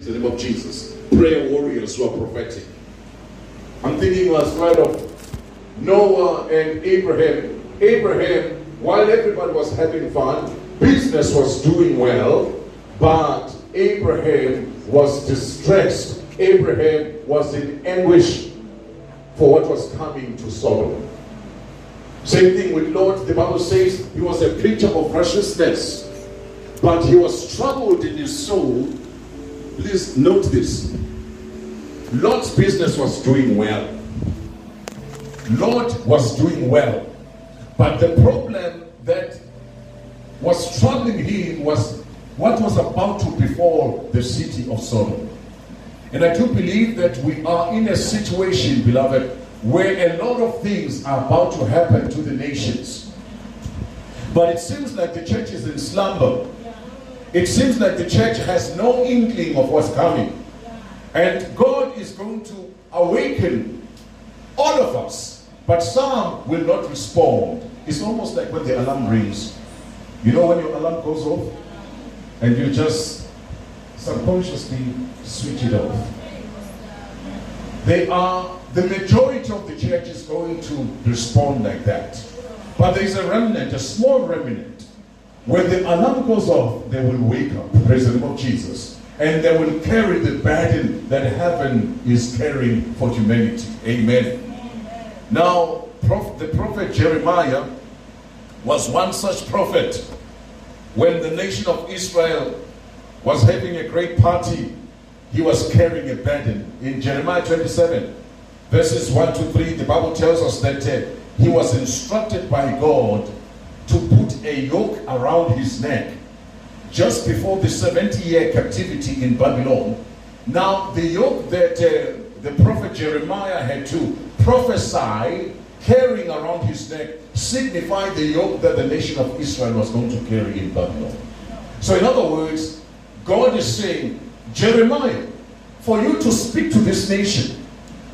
In the name of Jesus. Prayer warriors who are prophetic. I'm thinking as well of Noah and Abraham. Abraham, while everybody was having fun, business was doing well, but Abraham was distressed. Abraham was in anguish for what was coming to Sodom. Same thing with Lot. The Bible says he was a preacher of righteousness, but he was troubled in his soul. Please note this. Lot's business was doing well. Lot was doing well. But the problem that was troubling him was what was about to befall the city of Sodom. And I do believe that we are in a situation, beloved, where a lot of things are about to happen to the nations. But it seems like the church is in slumber. It seems like the church has no inkling of what's coming. And God is going to awaken all of us. But some will not respond. It's almost like when the alarm rings. You know when your alarm goes off? And you just subconsciously switch it off. They are, the majority of the church is going to respond like that. But there is a remnant, a small remnant. When the alarm goes off, they will wake up. Praise the name of Jesus. And they will carry the burden that heaven is carrying for humanity. Amen. Now, prof, the prophet Jeremiah was one such prophet when the nation of Israel was having a great party he was carrying a burden. In Jeremiah 27, verses 1 to 3, the Bible tells us that uh, he was instructed by God to put a yoke around his neck just before the 70 year captivity in Babylon. Now, the yoke that uh, the prophet Jeremiah had to prophesy carrying around his neck signified the yoke that the nation of Israel was going to carry in Babylon. So, in other words, God is saying, Jeremiah, for you to speak to this nation,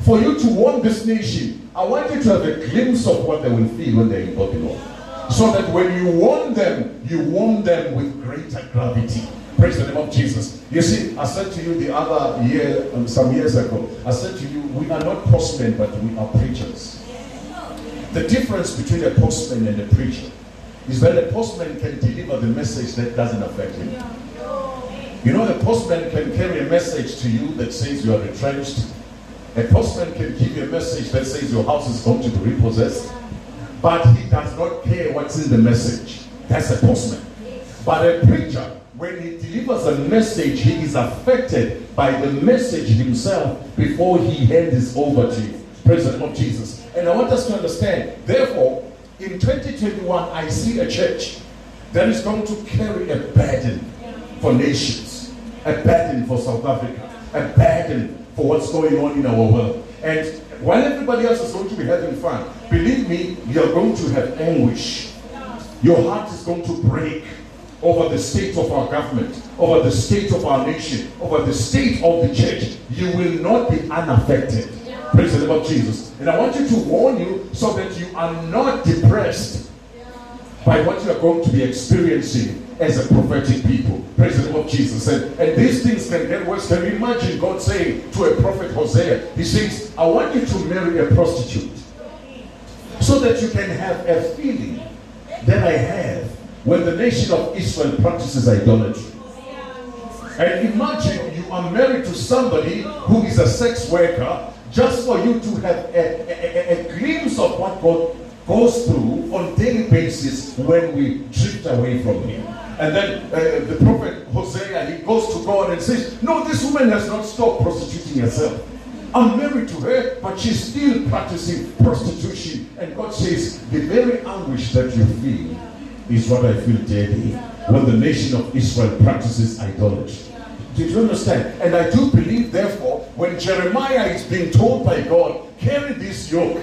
for you to warn this nation, I want you to have a glimpse of what they will feel when they're in Babylon. So that when you warn them, you warn them with greater gravity. Praise the name of Jesus. You see, I said to you the other year, um, some years ago, I said to you, we are not postmen, but we are preachers. The difference between a postman and a preacher is that a postman can deliver the message that doesn't affect him. You know, a postman can carry a message to you that says you are retrenched. A postman can give you a message that says your house is going to be repossessed. But he does not care what's in the message. That's a postman. But a preacher, when he delivers a message, he is affected by the message himself before he hands it over to you. Praise the of Jesus. And I want us to understand, therefore, in 2021, I see a church that is going to carry a burden for nations, a burden for South Africa, a burden for what's going on in our world. And while everybody else is going to be having fun, believe me, you're going to have anguish. Your heart is going to break over the state of our government, over the state of our nation, over the state of the church. You will not be unaffected. Praise the name of Jesus. And I want you to warn you so that you are not depressed by what you are going to be experiencing as a prophetic people. Praise the of Jesus. And, and these things can get worse. Can you imagine God saying to a prophet Hosea, He says, I want you to marry a prostitute so that you can have a feeling that I have when the nation of Israel practices idolatry. And imagine you are married to somebody who is a sex worker just for you to have a, a, a, a glimpse of what God goes through on daily basis when we drift away from Him. And then uh, the prophet Hosea, he goes to God and says, No, this woman has not stopped prostituting herself. I'm married to her, but she's still practicing prostitution. And God says, The very anguish that you feel is what I feel daily when the nation of Israel practices idolatry. Did you understand? And I do believe, therefore, when Jeremiah is being told by God, carry this yoke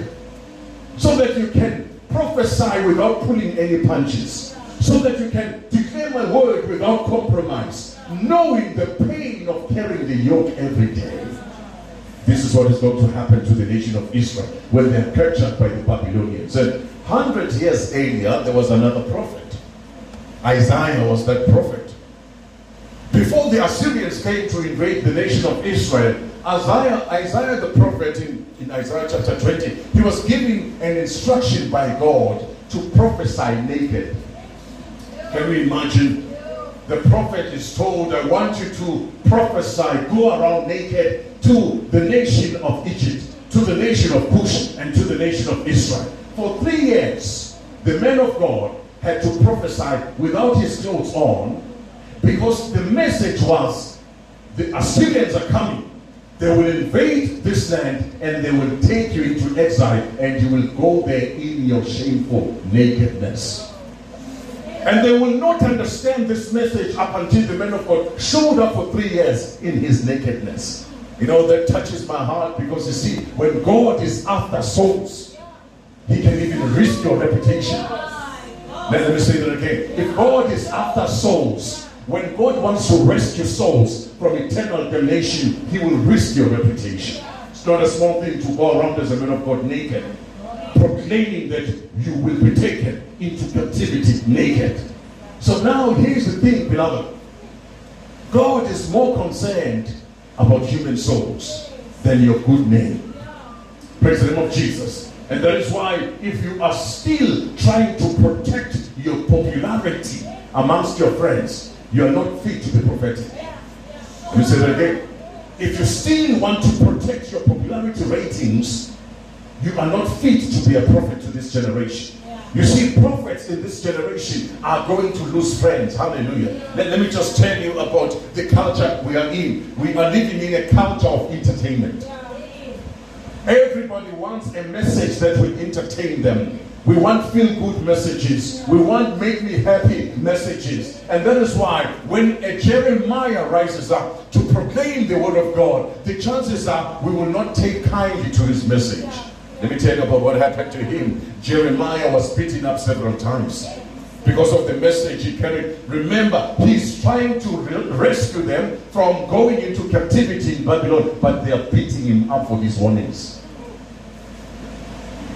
so that you can prophesy without pulling any punches, so that you can declare my word without compromise, knowing the pain of carrying the yoke every day. This is what is going to happen to the nation of Israel when they are captured by the Babylonians. And hundred years earlier, there was another prophet. Isaiah was that prophet. Before the Assyrians came to invade the nation of Israel, Isaiah, Isaiah the prophet in, in Isaiah chapter 20, he was giving an instruction by God to prophesy naked. Can we imagine? The prophet is told, I want you to prophesy, go around naked to the nation of Egypt, to the nation of Cush, and to the nation of Israel. For three years, the man of God had to prophesy without his clothes on because the message was the Assyrians are coming. They will invade this land and they will take you into exile and you will go there in your shameful nakedness. And they will not understand this message up until the man of God showed up for three years in his nakedness. You know, that touches my heart because you see, when God is after souls, he can even risk your reputation. Let me say that again. If God is after souls, when God wants to rescue souls from eternal damnation, He will risk your reputation. It's not a small thing to go around as a man of God naked, proclaiming that you will be taken into captivity naked. So now here's the thing, beloved. God is more concerned about human souls than your good name. Praise the name of Jesus. And that is why if you are still trying to protect your popularity amongst your friends, you are not fit to be prophetic. Let me say that again. If you still want to protect your popularity ratings, you are not fit to be a prophet to this generation. You see, prophets in this generation are going to lose friends. Hallelujah. Let, let, me just tell you about the culture we are in. We are living in a culture of entertainment. Everybody wants a message that will entertain them. We want feel good messages. We want make me happy messages. And that is why when a Jeremiah rises up to proclaim the word of God, the chances are we will not take kindly to his message. Let me tell you about what happened to him. Jeremiah was beaten up several times because of the message he carried. Remember, he's trying to re- rescue them from going into captivity in Babylon, but they are beating him up for his warnings.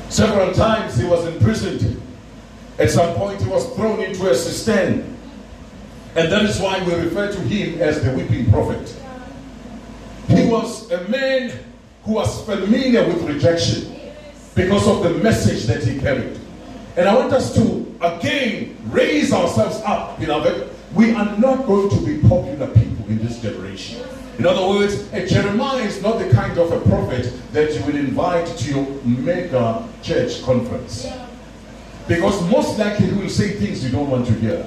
Several times he was imprisoned. At some point, he was thrown into a cistern. And that is why we refer to him as the weeping prophet. He was a man who was familiar with rejection because of the message that he carried. And I want us to again raise ourselves up, beloved. We are not going to be popular people in this generation. In other words, a Jeremiah is not the kind of a prophet that you will invite to your mega church conference. Because most likely he will say things you don't want to hear.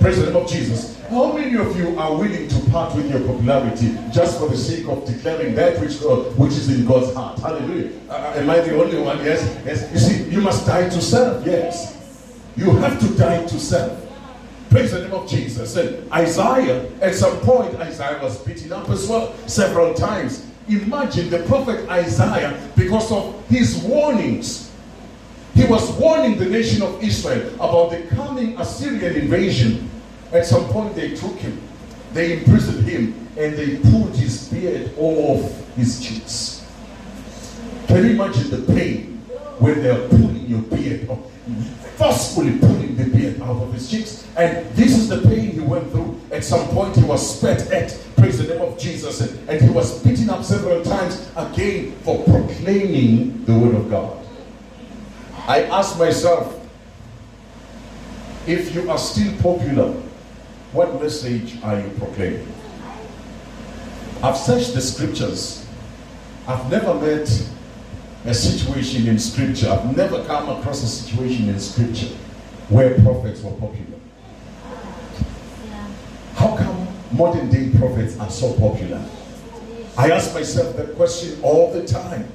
Praise the name of Jesus. How many of you are willing to part with your popularity just for the sake of declaring that which which is in God's heart? Hallelujah. Uh, uh am I the only one? Yes. Yes. You see, you must die to serve. Yes. You have to die to serve. Praise the name of Jesus. And Isaiah, at some point, Isaiah was beaten up as well several times. Imagine the prophet Isaiah, because of his warnings, he was warning the nation of Israel about the coming Assyrian invasion. At some point, they took him, they imprisoned him, and they pulled his beard off his cheeks. Can you imagine the pain when they are pulling your beard off? forcefully pulling the beard out of his cheeks. And this is the pain he went through. At some point, he was spat at, praise the name of Jesus, and, and he was beaten up several times again for proclaiming the word of God. I ask myself, if you are still popular, what message are you proclaiming? I've searched the scriptures. I've never met a situation in scripture. I've never come across a situation in scripture where prophets were popular. How come modern day prophets are so popular? I ask myself that question all the time.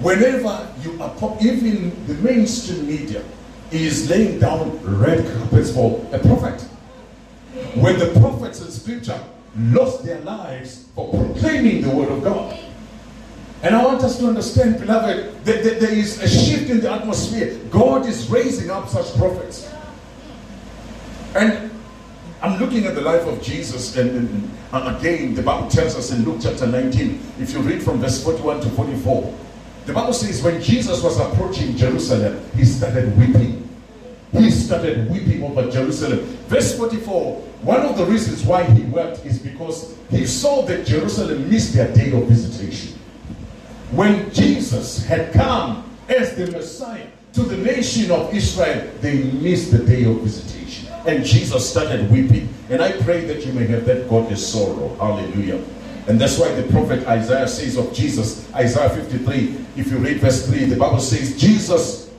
Whenever you are even the mainstream media is laying down red carpets for a prophet. When the prophets in scripture lost their lives for proclaiming the word of God. And I want us to understand, beloved, that, that there is a shift in the atmosphere. God is raising up such prophets. And I'm looking at the life of Jesus, and, and, and, again, the Bible tells us in Luke chapter 19, if you read from verse 41 to 44, the Bible says when Jesus was approaching Jerusalem, he started weeping. he started weeping over Jerusalem. Verse 44 one of the reasons why he wept is because he saw that Jerusalem missed their day of visitation. When Jesus had come as the Messiah to the nation of Israel, they missed the day of visitation. And Jesus started weeping. And I pray that you may have that godly sorrow. Hallelujah. And that's why the prophet Isaiah says of Jesus, Isaiah 53, if you read verse 3, the Bible says, Jesus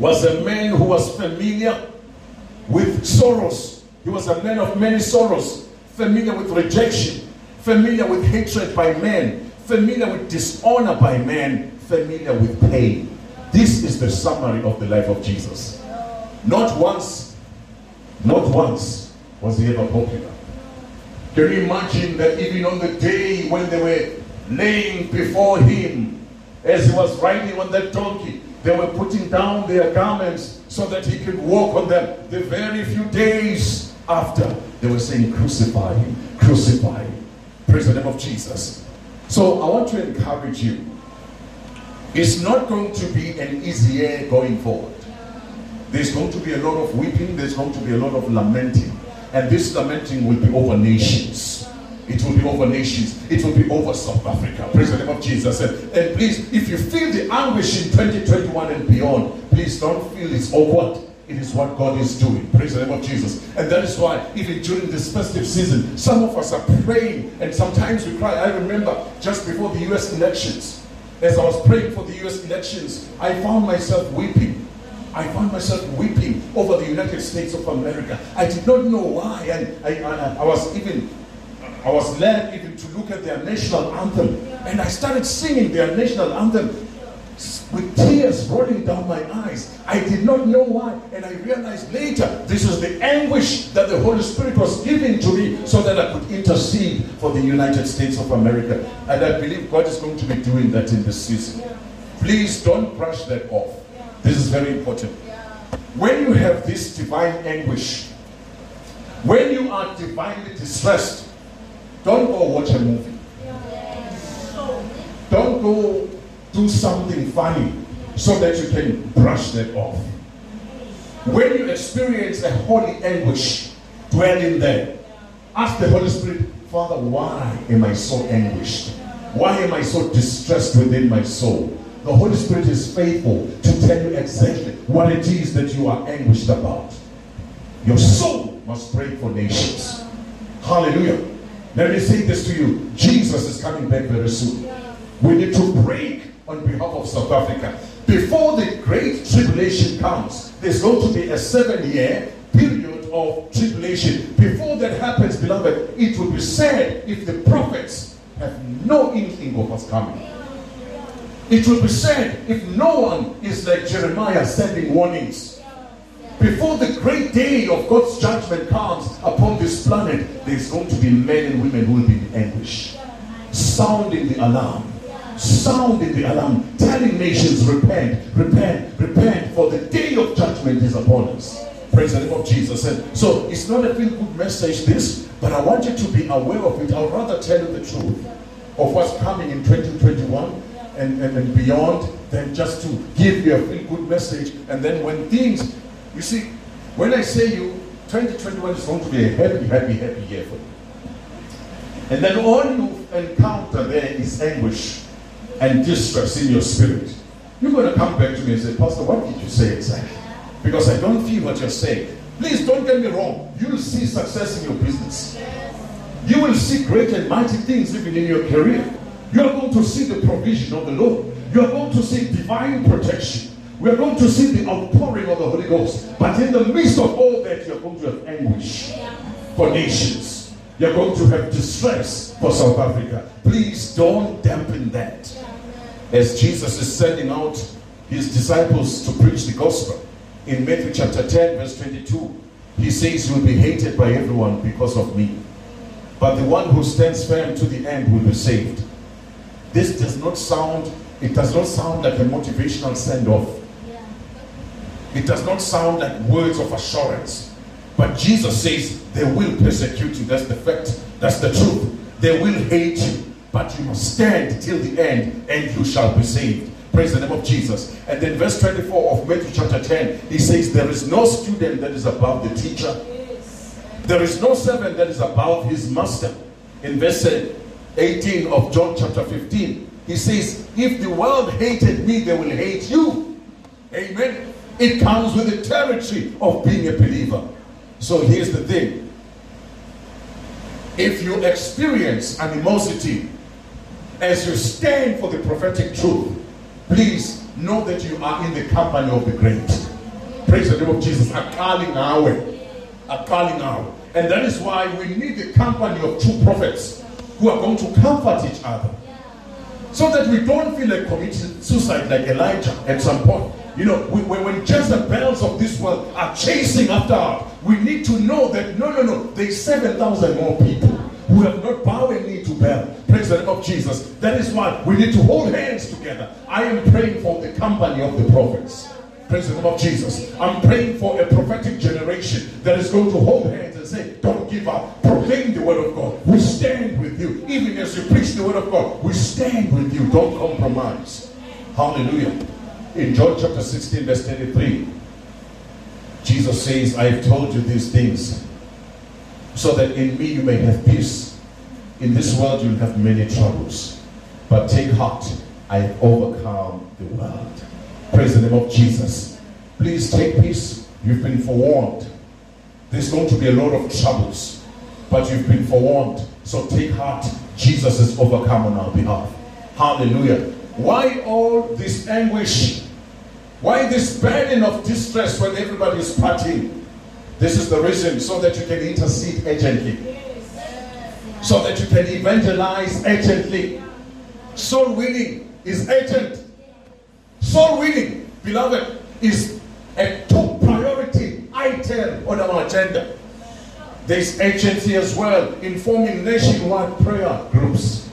was a man who was familiar with sorrows. He was a man of many sorrows, familiar with rejection, familiar with hatred by men, familiar with dishonor by men, familiar with pain. This is the summary of the life of Jesus. Not once, not once was he ever popular. Can you imagine that even on the day when they were laying before him, as he was riding on that donkey, they were putting down their garments so that he could walk on them. The very few days after, they were saying, Crucify him, crucify him. Praise the name of Jesus. So I want to encourage you. It's not going to be an easy year going forward. There's going to be a lot of weeping, there's going to be a lot of lamenting. And this lamenting will be over nations. It will be over nations. It will be over South Africa. Praise the name of Jesus. And, please, if you feel the anguish in 2021 and beyond, please don't feel it's awkward. It is what God is doing. Praise the name of Jesus. And that is why, even during this festive season, some of us are praying and sometimes we cry. I remember just before the US elections, as I was praying for the US elections, I found myself weeping I found myself weeping over the United States of America. I did not know why, and I, I, I was even I was led even to look at their national anthem, and I started singing their national anthem with tears rolling down my eyes. I did not know why, and I realized later this was the anguish that the Holy Spirit was giving to me so that I could intercede for the United States of America. And I believe God is going to be doing that in this season. Please don't brush that off. This is very important. When you have this divine anguish, when you are divinely distressed, don't go watch a movie. Don't go do something funny so that you can brush that off. When you experience a holy anguish, dwell in there. Ask the Holy Spirit, Father, why am I so anguished? Why am I so distressed within my soul? The Holy Spirit is faithful to tell you exactly what it is that you are anguished about. Your soul must pray for nations. Hallelujah. Let me say this to you. Jesus is coming back very soon. We need to break on behalf of South Africa. Before the great tribulation comes, there's going to be a seven year period of tribulation. Before that happens, beloved, it will be sad if the prophets have no inkling of what's coming. It will be said if no one is like Jeremiah sending warnings. Before the great day of God's judgment comes upon this planet, there's going to be men and women who will be in anguish, sounding the alarm, sounding the alarm, telling nations, repent, repent, repent, for the day of judgment is upon us. Praise the name of Jesus. And so it's not a feel good message, this, but I want you to be aware of it. I'd rather tell you the truth of what's coming in 2021 and, and, and beyond than just to give you a feel good message. And then when things, you see, when I say you, 2021 is going to be a happy, happy, happy year for you. And then all you encounter there is anguish and distress in your spirit. You're going to come back to me and say, Pastor, what did you say exactly? Because I don't feel what you're saying. Please don't get me wrong. You'll see success in your business. You will see great and mighty things even in your career. You are going to see the provision of the Lord. You are going to see divine protection. We are going to see the outpouring of the Holy Ghost. But in the midst of all that, you're going to have anguish for nations. You're going to have distress for South Africa. Please don't dampen that. As Jesus is sending out his disciples to preach the gospel in Matthew chapter 10, verse 22, he says, You'll be hated by everyone because of me. But the one who stands firm to the end will be saved. This does not sound, it does not sound like a motivational send-off. It does not sound like words of assurance. But Jesus says they will persecute you. That's the fact. That's the truth. They will hate you. But you must stand till the end and you shall be saved. Praise the name of Jesus. And then verse 24 of Matthew chapter 10, he says, There is no student that is above the teacher. There is no servant that is above his master. In verse uh, 18 of John chapter 15, he says, If the world hated me, they will hate you. Amen. It comes with the territory of being a believer. So here's the thing. If you experience animosity as you stand for the prophetic truth, please know that you are in the company of the great. Praise the name of Jesus. Akali nawe. Akali nawe. And that is why we need the company of true prophets who are going to comfort each other. So that we don't feel like committing suicide like Elijah at some point. You know, we, when Jezebels of this world are chasing after us, we need to know that no, no, no, there's 7,000 more people who have not bowed a knee to Baal. Praise the name of Jesus. That is why we need to hold hands together. I am praying for the company of the prophets. Praise the name of Jesus. I'm praying for a prophetic generation that is going to hold hands and say, Don't give up. Proclaim the word of God. We stand with you. Even as you preach the word of God, we stand with you. Don't compromise. Hallelujah. In John chapter 16, verse 23, Jesus says, I have told you these things so that in me you may have peace. In this world you'll have many troubles. But take heart, I have overcome the world. Praise the name of Jesus. Please take peace. You've been forewarned. There's going to be a lot of troubles, but you've been forewarned. So take heart. Jesus has overcome on our behalf. Hallelujah. Why all this anguish? Why this burden of distress when everybody is partying? This is the reason so that you can intercede urgently. So that you can evangelize urgently. Soul winning is urgent. Soul winning, beloved, is a priority item on our agenda. There's urgency as well in forming nationwide prayer groups.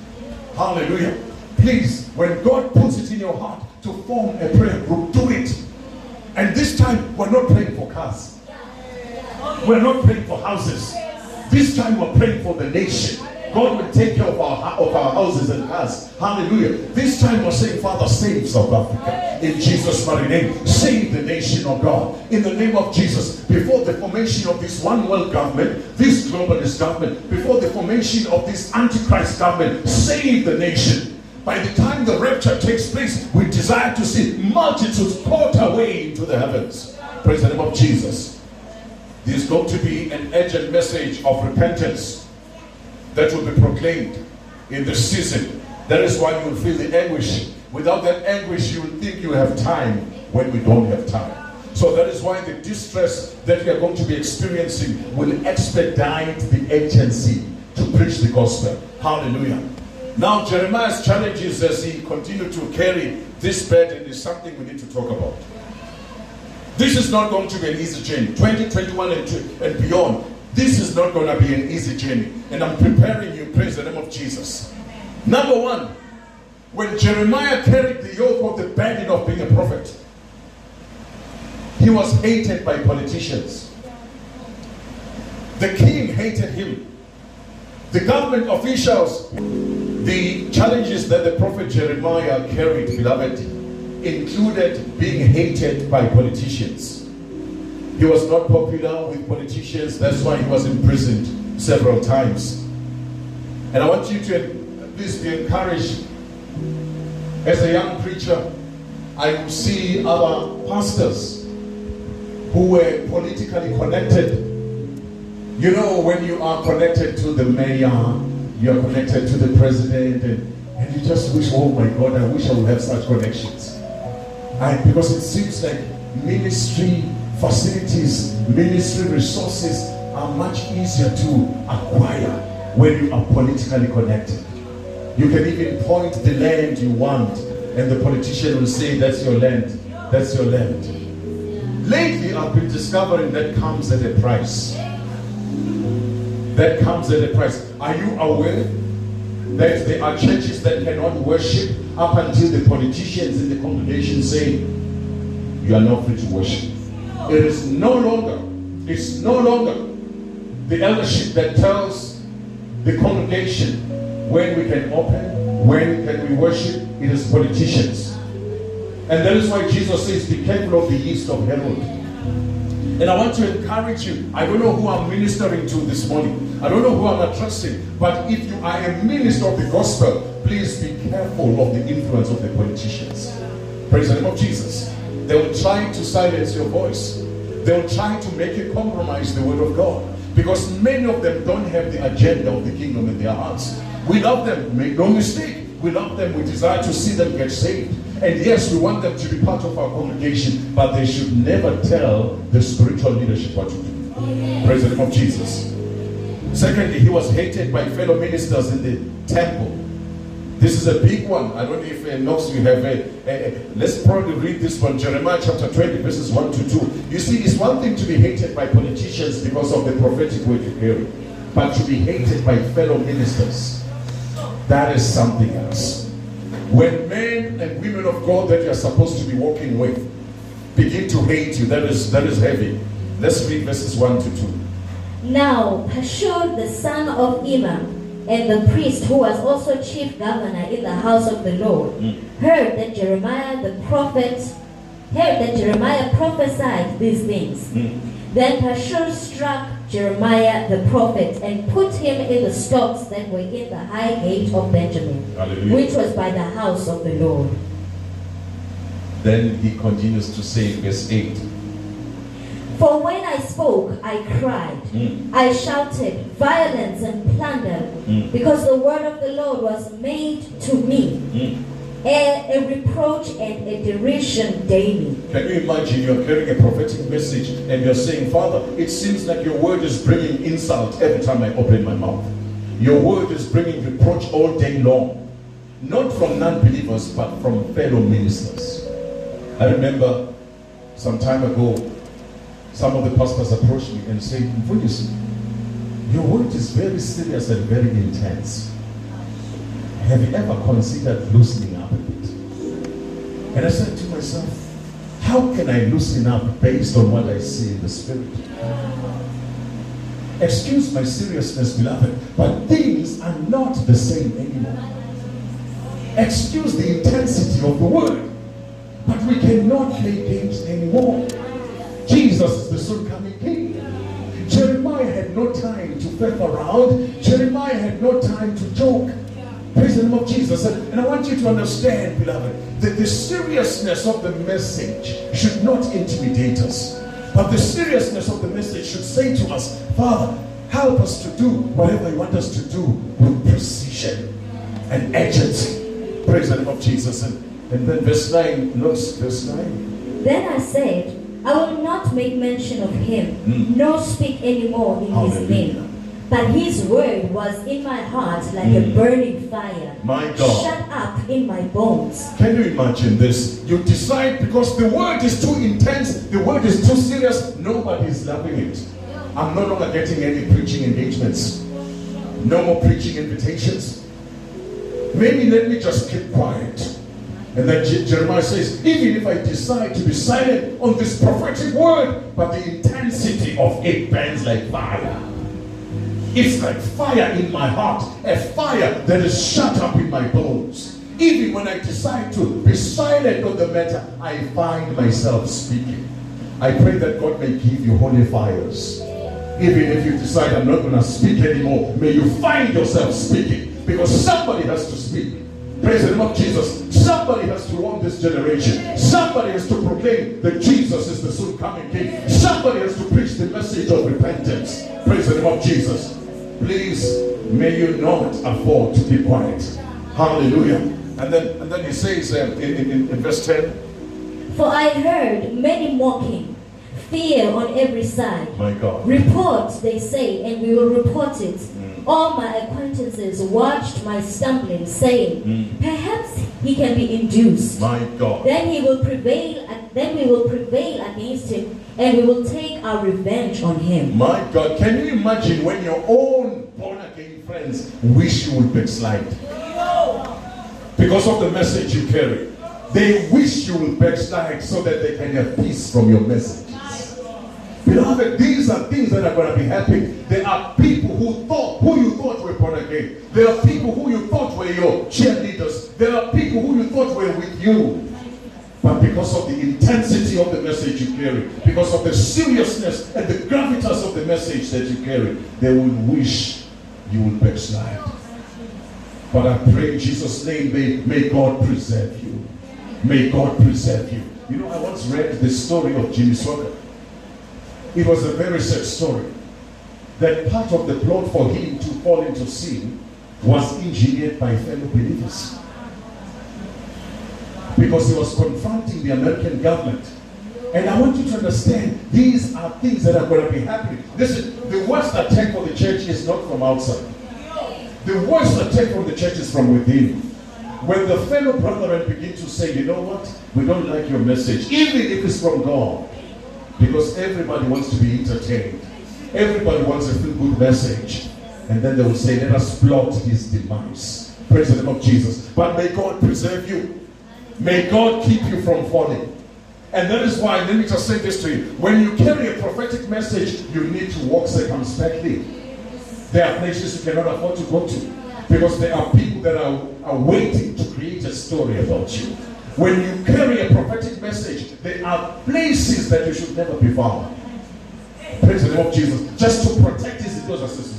Hallelujah. Please, when God puts it in your heart to form a prayer group, do it. And this time, we're not praying for cars. We're not praying for houses. This time we're praying for the nation. God will take care of our, of our houses and cars. Hallelujah. This time we're saying, Father, save South Africa. In Jesus' mighty name. Save the nation of God. In the name of Jesus. Before the formation of this one world government, this globalist government, before the formation of this antichrist government, save the nation. By the time the rapture takes place, we desire to see multitudes caught away into the heavens. Praise the name of Jesus. There's going to be an urgent message of repentance that will be proclaimed in this season. That is why you will feel the anguish. Without that anguish, you will think you have time when we don't have time. So that is why the distress that we are going to be experiencing will expedite the agency to preach the gospel. Hallelujah. Now, Jeremiah's challenges as he continued to carry this burden is something we need to talk about. This is not going to be an easy journey. 2021 and, and beyond, this is not going to be an easy journey. And I'm preparing you, praise the name of Jesus. Number one, when Jeremiah carried the yoke of the burden of being a prophet, he was hated by politicians. The king hated him. The government officials, the challenges that the prophet Jeremiah carried, beloved, included being hated by politicians. He was not popular with politicians, that's why he was imprisoned several times. And I want you to please be encouraged. As a young preacher, I see other pastors who were politically connected. You know, when you are connected to the mayor, you are connected to the president, and, and you just wish, oh my God, I wish I would have such connections. And because it seems like ministry facilities, ministry resources are much easier to acquire when you are politically connected. You can even point the land you want, and the politician will say, That's your land, that's your land. Lately, I've been discovering that comes at a price. That comes at a price. Are you aware that there are churches that cannot worship up until the politicians in the congregation say, You are not free to worship? It is no longer, it's no longer the eldership that tells the congregation when we can open, when can we worship. It is politicians. And that is why Jesus says, Be careful of the yeast of Herod. And I want to encourage you. I don't know who I'm ministering to this morning. I don't know who I'm addressing. But if you are a minister of the gospel, please be careful of the influence of the politicians. Praise the name of Jesus. They will try to silence your voice. They will try to make you compromise the word of God. Because many of them don't have the agenda of the kingdom in their hearts. We love them, make no mistake. We love them, we desire to see them get saved. And yes, we want them to be part of our congregation, but they should never tell the spiritual leadership what to do. Praise the name of Jesus. Secondly, he was hated by fellow ministers in the temple. This is a big one. I don't know if uh, Knox you have a, a, a, Let's probably read this one. Jeremiah chapter 20, verses 1 to 2. You see, it's one thing to be hated by politicians because of the prophetic word you carry, but to be hated by fellow ministers, that is something else. When men and women of God that you're supposed to be walking with begin to hate you, that is that is heavy. Let's read verses 1 to 2. Now Pashur the son of Immer and the priest who was also chief governor in the house of the Lord mm. heard that Jeremiah the prophet heard that Jeremiah prophesied these things. Mm. Then Pashur struck Jeremiah the prophet and put him in the stocks that were in the high gate of Benjamin, Hallelujah. which was by the house of the Lord. Then he continues to say in verse 8. For when I spoke, I cried. Mm. I shouted violence and plunder, Mm. because the word of the Lord was made to me Mm. a, a reproach and a derision daily. Can you imagine you're carrying a prophetic message and you're saying, Father, it seems like your word is bringing insult every time I open my mouth. Your word is bringing reproach all day long. Not from non believers, but from fellow ministers. I remember some time ago, some of the pastors approached me and said, Mfundisi, your word is very serious and very intense. Have you ever considered loosening up a bit? And I said to myself, how can I loosen up based on what I see in the spirit? Excuse my seriousness, beloved, but things are not the same anymore. Excuse the intensity of the word, but we cannot play games anymore. Jesus is the soon coming king. Jeremiah had no time to faff around. Jeremiah had no time to joke. Praise the name of Jesus. And, and I want you to understand, beloved, that the seriousness of the message should not intimidate us. But the seriousness of the message should say to us, Father, help us to do whatever you want us to do with precision and urgency. Praise the name of Jesus. And, and then verse 9, notice verse 9. Then I said, I will not make mention of him, Mm. nor speak any more in his name. But his word was in my heart like a Mm. burning fire, My God. shut up in my bones. Can you imagine this? You decide because the word is too intense, the word is too serious, nobody is loving it. I'm no longer getting any preaching engagements, no more preaching invitations. Maybe let me just keep quiet. And then Je- Jeremiah says, even if I decide to be silent on this prophetic word, but the intensity of it burns like fire. It's like fire in my heart, a fire that is shut up in my bones. Even when I decide to be silent on the matter, I find myself speaking. I pray that God may give you holy fires. Even if you decide I'm not going to speak anymore, may you find yourself speaking because somebody has to speak. Praise the name of Jesus. Somebody has to warn this generation. Somebody has to proclaim that Jesus is the soon coming King. Somebody has to preach the message of repentance. Praise the name of Jesus. Please, may you not afford to be quiet. Hallelujah. And then, and then he says um, in, in, in verse 10, For I heard many mocking, fear on every side. My God. Report, they say, and we will report it. All my acquaintances watched my stumbling, saying, Mm. Perhaps he can be induced. My God. Then he will prevail. And then we will prevail against him, and we will take our revenge on him. My God, can you imagine when your own born again friends wish you would backslide? Because of the message you carry. They wish you will backslide so that they can have peace from your messages. Beloved, these are things that are going to be happening. There are people who thought, who you thought were born again. There are people who you thought were your cheerleaders. There are people who you thought were with you. But because of the intensity of the message you carry, because of the seriousness and the gravitas of the message that you carry, they will wish you will backslide. But I pray in Jesus' name, may, may God preserve you. May God preserve you. You know, I once read the story of Jimmy Swaggart. It was a very sad story. That part of the plot for him to fall into sin was engineered by fellow believers. Because he was confronting the American government. And I want you to understand, these are things that are going to be happening. Listen, the worst attack on the church is not from outside. The worst attack on the church is from within. When the fellow brethren begin to say, you know what, we don't like your message, even if it's from God, because everybody wants to be entertained. Everybody wants a feel good message. And then they will say, let us plot his demise. Praise the name of Jesus. But may God preserve you. May God keep you from falling. And that is why, let me just say this to you. When you carry a prophetic message, you need to walk circumspectly. There are places you cannot afford to go to because there are people that are, are waiting to create a story about you. When you carry a prophetic message, there are places that you should never be found. Praise the name of Jesus. Just to protect his individuals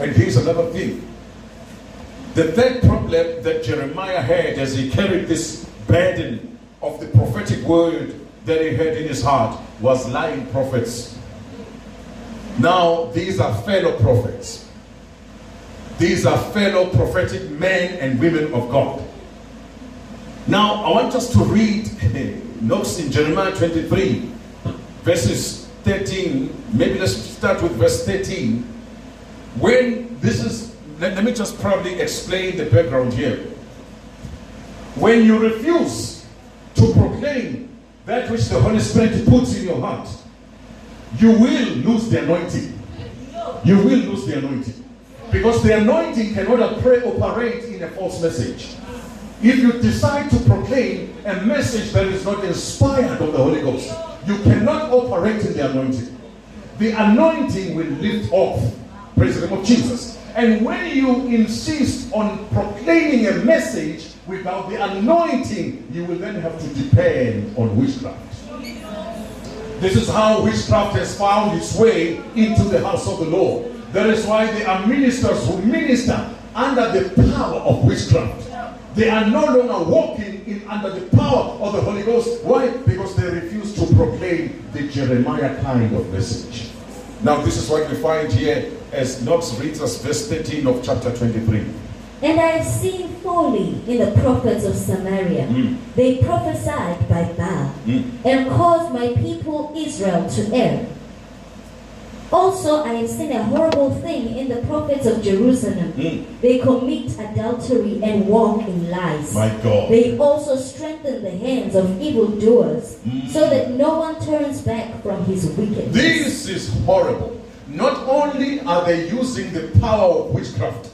And here's another thing. The third problem that Jeremiah had as he carried this burden of the prophetic word that he had in his heart was lying prophets. Now, these are fellow prophets. These are fellow prophetic men and women of God. Now, I want us to read notes in Jeremiah 23, verses 13. Maybe let's start with verse 13. When this is, let, let me just probably explain the background here. When you refuse to proclaim that which the Holy Spirit puts in your heart, you will lose the anointing. You will lose the anointing. Because the anointing cannot operate in a false message. If you decide to proclaim a message that is not inspired of the Holy Ghost, you cannot operate in the anointing. The anointing will lift off. Praise the name of Jesus. And when you insist on proclaiming a message without the anointing, you will then have to depend on witchcraft. This is how witchcraft has found its way into the house of the Lord. That is why there are ministers who minister under the power of witchcraft. They are no longer walking in under the power of the Holy Ghost. Why? Because they refuse to proclaim the Jeremiah kind of message. Now, this is what we find here as Knox reads us verse 13 of chapter 23. And I have seen folly in the prophets of Samaria. Mm. They prophesied by Baal Mm. and caused my people Israel to err. Also, I have seen a horrible thing in the prophets of Jerusalem. Mm. They commit adultery and walk in lies. My God. They also strengthen the hands of evildoers, Mm. so that no one turns back from his wickedness. This is horrible. Not only are they using the power of witchcraft,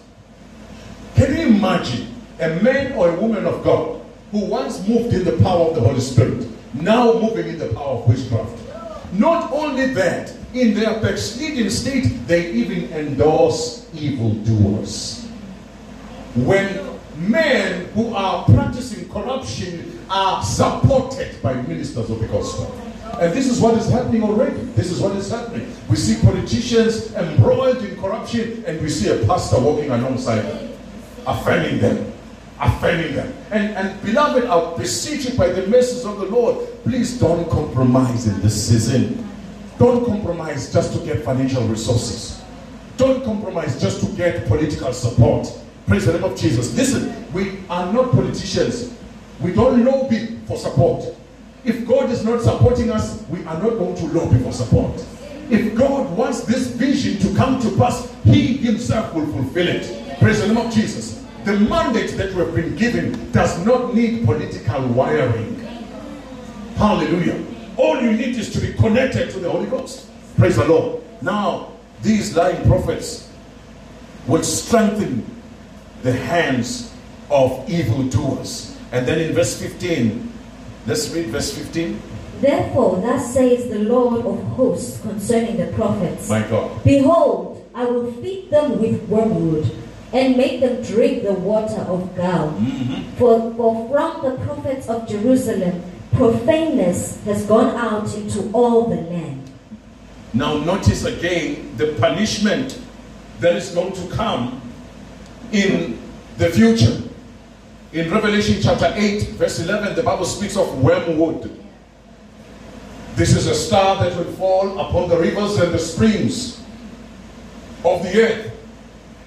can you imagine a man or a woman of God who once moved in the power of the Holy Spirit, now moving in the power of witchcraft? Not only that, in their backsliding state, they even endorse evildoers. When men who are practicing corruption are supported by ministers of the gospel. And this is what is happening already. This is what is happening. We see politicians embroiled in corruption, and we see a pastor walking alongside them, affirming them, offending them. And, and beloved, I beseech you by the mercies of the Lord, please don't compromise in this season. Don't compromise just to get financial resources. Don't compromise just to get political support. Praise the name of Jesus. Listen, we are not politicians. We don't lobby for support. If God is not supporting us, we are not going to lobby for support. If God wants this vision to come to pass, He Himself will fulfill it. Praise the name of Jesus. The mandate that we have been given does not need political wiring. Hallelujah. All you need is to be connected to the Holy Ghost. Praise the Lord. Now, these lying prophets will strengthen the hands of evildoers. And then in verse 15, let's read verse 15. Therefore, thus says the Lord of hosts concerning the prophets My God. Behold, I will feed them with wormwood and make them drink the water of gall. Mm-hmm. For, for from the prophets of Jerusalem, profaneness has gone out into all the land. Now, notice again the punishment that is going to come in the future. In Revelation chapter 8, verse 11, the Bible speaks of wormwood. This is a star that will fall upon the rivers and the springs of the earth.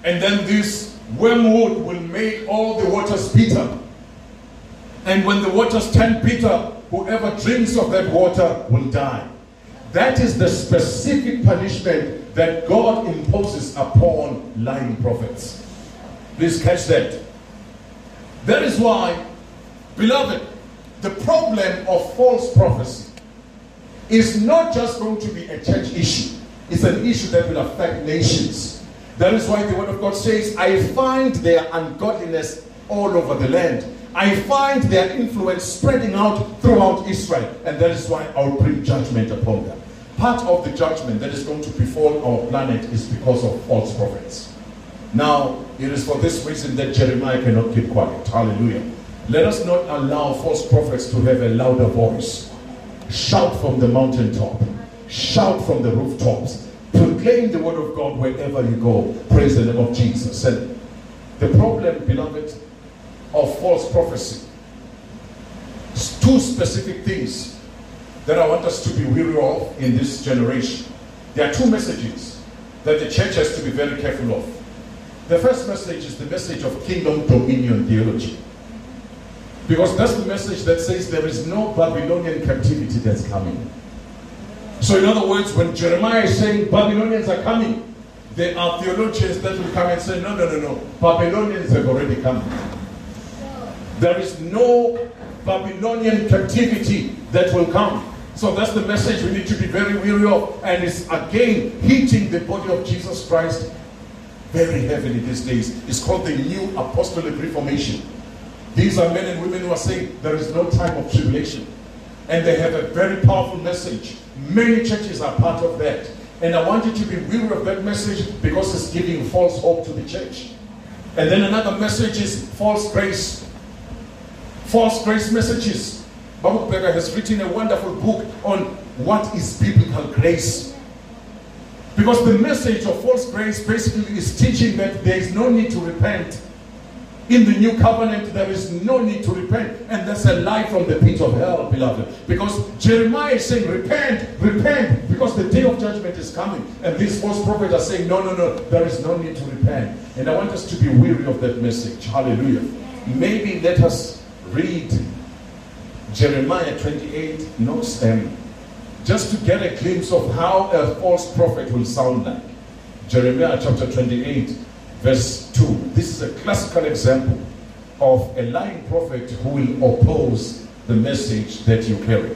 And then this wormwood will make all the waters bitter. And when the waters turn bitter, whoever drinks of that water will die. That is the specific punishment that God imposes upon lying prophets. Please catch that. That is why, beloved, the problem of false prophecy is not just going to be a church issue, it's an issue that will affect nations. That is why the Word of God says, I find their ungodliness all over the land. I find their influence spreading out throughout Israel, and that is why I'll bring judgment upon them. Part of the judgment that is going to befall our planet is because of false prophets. Now, it is for this reason that Jeremiah cannot keep quiet. Hallelujah. Let us not allow false prophets to have a louder voice. Shout from the mountaintop, shout from the rooftops, proclaim the word of God wherever you go. Praise the name of Jesus. And the problem, beloved, of false prophecy, two specific things that I want us to be weary of in this generation. There are two messages that the church has to be very careful of. The first message is the message of kingdom dominion theology. Because that's the message that says there is no Babylonian captivity that's coming. So, in other words, when Jeremiah is saying Babylonians are coming, there are theologians that will come and say, no, no, no, no, Babylonians have already come. There is no Babylonian captivity that will come. So that's the message we need to be very weary of. And it's again hitting the body of Jesus Christ very heavily these days. It's called the New Apostolic Reformation. These are men and women who are saying there is no time of tribulation. And they have a very powerful message. Many churches are part of that. And I want you to be weary of that message because it's giving false hope to the church. And then another message is false grace. False grace messages. Babu Becker has written a wonderful book on what is biblical grace. Because the message of false grace basically is teaching that there is no need to repent. In the new covenant, there is no need to repent. And that's a lie from the pit of hell, beloved. Because Jeremiah is saying, repent, repent, because the day of judgment is coming. And these false prophets are saying, no, no, no, there is no need to repent. And I want us to be weary of that message. Hallelujah. Maybe let us read Jeremiah 28, notes them, just to get a glimpse of how a false prophet will sound like. Jeremiah chapter 28, verse 2. This is a classical example of a lying prophet who will oppose the message that you carry.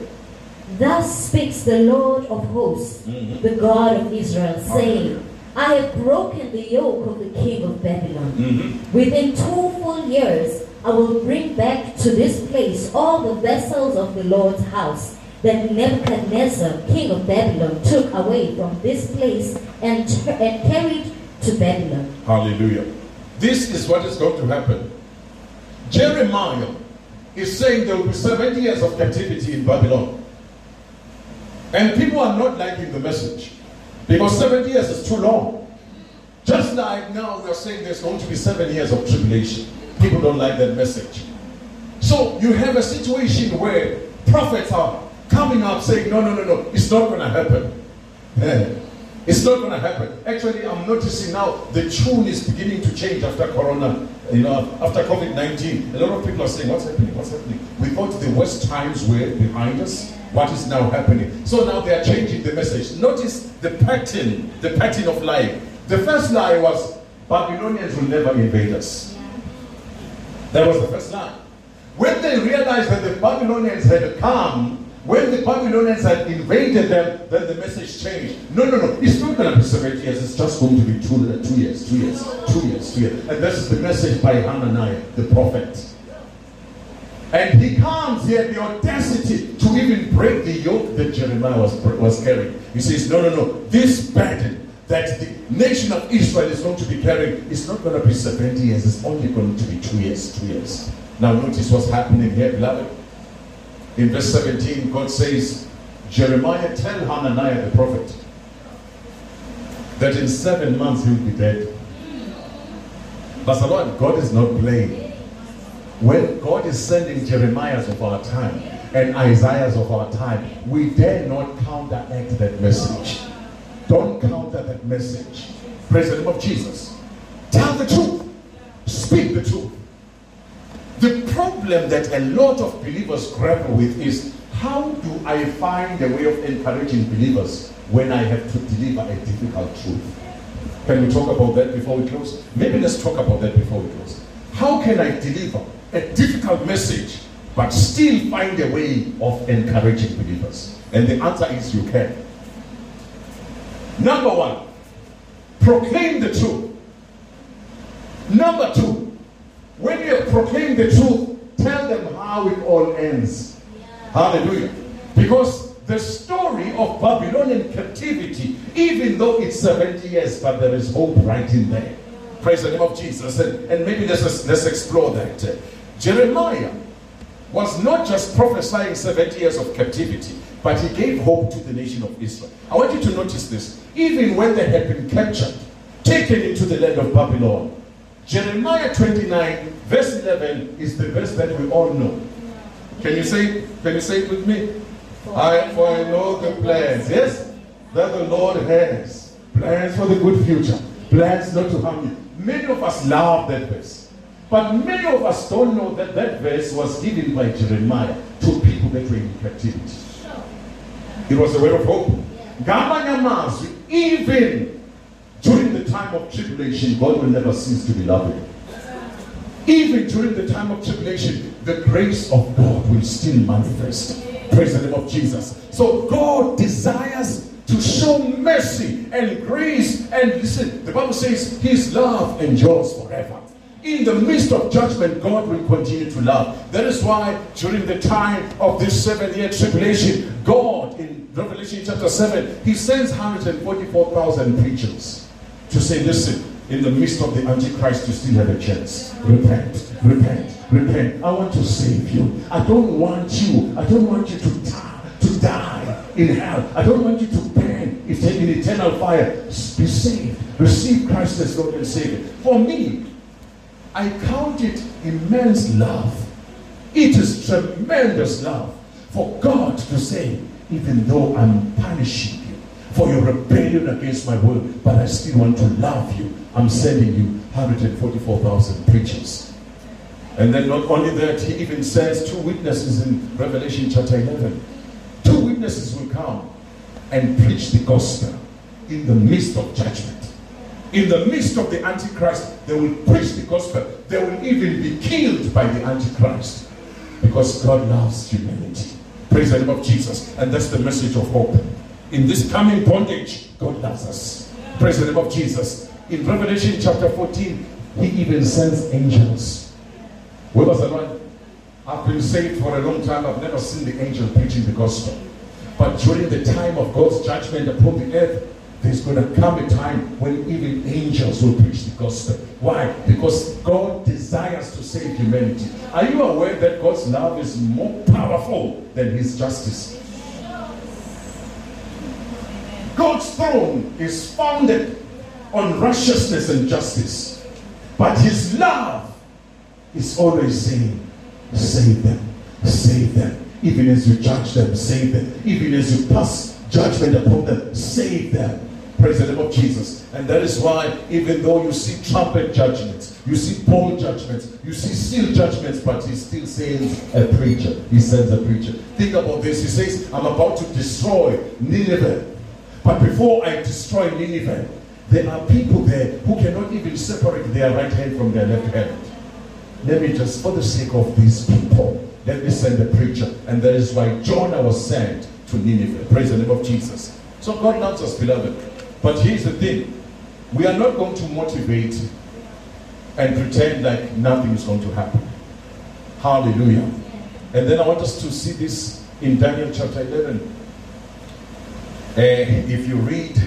Thus speaks the Lord of hosts, Mhm. the God of Israel, saying, I have broken the yoke of the king of Babylon. Mhm. Within two full years, I will bring back to this place all the vessels of the Lord's house that Nebuchadnezzar, king of Babylon, took away from this place and, and carried to Babylon. Hallelujah. This is what is going to happen. Jeremiah is saying there will be 70 years of captivity in Babylon. And people are not liking the message because 70 years is too long. Just like now we are saying there's going to be seven years of tribulation. People don't like that message. So you have a situation where prophets are coming up saying, no, no, no, no, it's not going to happen. Eh, It's not going to happen. Actually, I'm noticing now the tune is beginning to change after Corona, you know, after COVID 19. A lot of people are saying, What's happening? What's happening? We thought the worst times were behind us. What is now happening? So now they are changing the message. Notice the pattern, the pattern of life. The first lie was Babylonians will never invade us. That was the first line. When they realized that the Babylonians had come, when the Babylonians had invaded them, then the message changed. No, no, no. It's not going to be seven years. It's just going to be two, uh, two years, two years, two years, two years. And this is the message by Hananiah, the prophet. And he comes, he had the audacity to even break the yoke that Jeremiah was, was carrying. He says, No, no, no. This burden that the nation of Israel is going to be carrying is not going to be 70 years, it's only going to be two years, two years. Now, notice what's happening here, beloved. In verse 17, God says, Jeremiah, tell Hananiah the prophet that in seven months he'll be dead. But the Lord, God is not playing. When God is sending Jeremiahs of our time and Isaiahs of our time, we dare not counteract that message. Don't counter that message. Praise the name of Jesus. Tell the truth. Speak the truth. The problem that a lot of believers grapple with is how do I find a way of encouraging believers when I have to deliver a difficult truth? Can we talk about that before we close? Maybe let's talk about that before we close. How can I deliver a difficult message but still find a way of encouraging believers? And the answer is you can. Number one, proclaim the truth. Number two, when you proclaim the truth, tell them how it all ends. Yeah. Hallelujah. Because the story of Babylonian captivity, even though it's 70 years, but there is hope right in there. Praise the name of Jesus. And, and maybe let's, let's explore that. Jeremiah was not just prophesying 70 years of captivity, but he gave hope to the nation of Israel. I want you to notice this. Even when they had been captured, taken into the land of Babylon, Jeremiah 29, verse 11 is the verse that we all know. Can you say, can you say it with me? I, for I know the plans, yes, that the Lord has. Plans for the good future. Plans not to harm you. Many of us love that verse. But many of us don't know that that verse was given by Jeremiah to people that were in captivity. It was a word of hope. Even during the time of tribulation, God will never cease to be loving. Even during the time of tribulation, the grace of God will still manifest. Praise the name of Jesus. So God desires to show mercy and grace. And listen, the Bible says his love endures forever. In the midst of judgment, God will continue to love. That is why during the time of this seven year tribulation, God in Revelation chapter 7, he sends 144,000 preachers to say, listen, in the midst of the Antichrist, you still have a chance. Repent, repent, repent. I want to save you. I don't want you, I don't want you to die, to die in hell. I don't want you to burn in eternal fire. Be saved. Receive Christ as Lord and Savior. For me, I count it immense love. It is tremendous love for God to say, even though I'm punishing you for your rebellion against my word, but I still want to love you. I'm sending you 144,000 preachers. And then not only that, he even says two witnesses in Revelation chapter 11. Two witnesses will come and preach the gospel in the midst of judgment. In the midst of the Antichrist, they will preach the gospel. They will even be killed by the Antichrist because God loves humanity. Praise the name of Jesus. And that's the message of hope in this coming bondage, God loves us. Praise the name of Jesus. In Revelation chapter 14, he even sends angels. Where was one? I've been saved for a long time. I've never seen the angel preaching the gospel. But during the time of God's judgment upon the earth, there's going to come a time when even angels will preach the gospel. Why? Because God desires to save humanity. Are you aware that God's love is more powerful than his justice? God's throne is founded on righteousness and justice. But his love is always saying, save them, save them. Even as you judge them, save them. Even as you pass judgment upon them, save them. Praise the name of Jesus. And that is why, even though you see trumpet judgments, you see bowl judgments, you see seal judgments, but he still sends a preacher. He sends a preacher. Think about this. He says, I'm about to destroy Nineveh but before I destroy Nineveh, there are people there who cannot even separate their right hand from their left hand. Let me just, for the sake of these people, let me send a preacher. And that is why Jonah was sent to Nineveh. Praise the name of Jesus. So God loves us, beloved. But here's the thing we are not going to motivate and pretend like nothing is going to happen. Hallelujah. And then I want us to see this in Daniel chapter 11. Uh, if you read